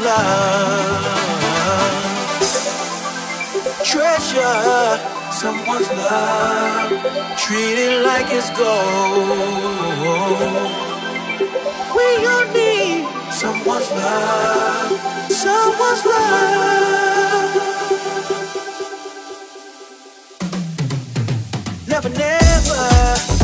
love. Treasure someone's love. Treat it like it's gold. When you need someone's love, someone's love. Never, never.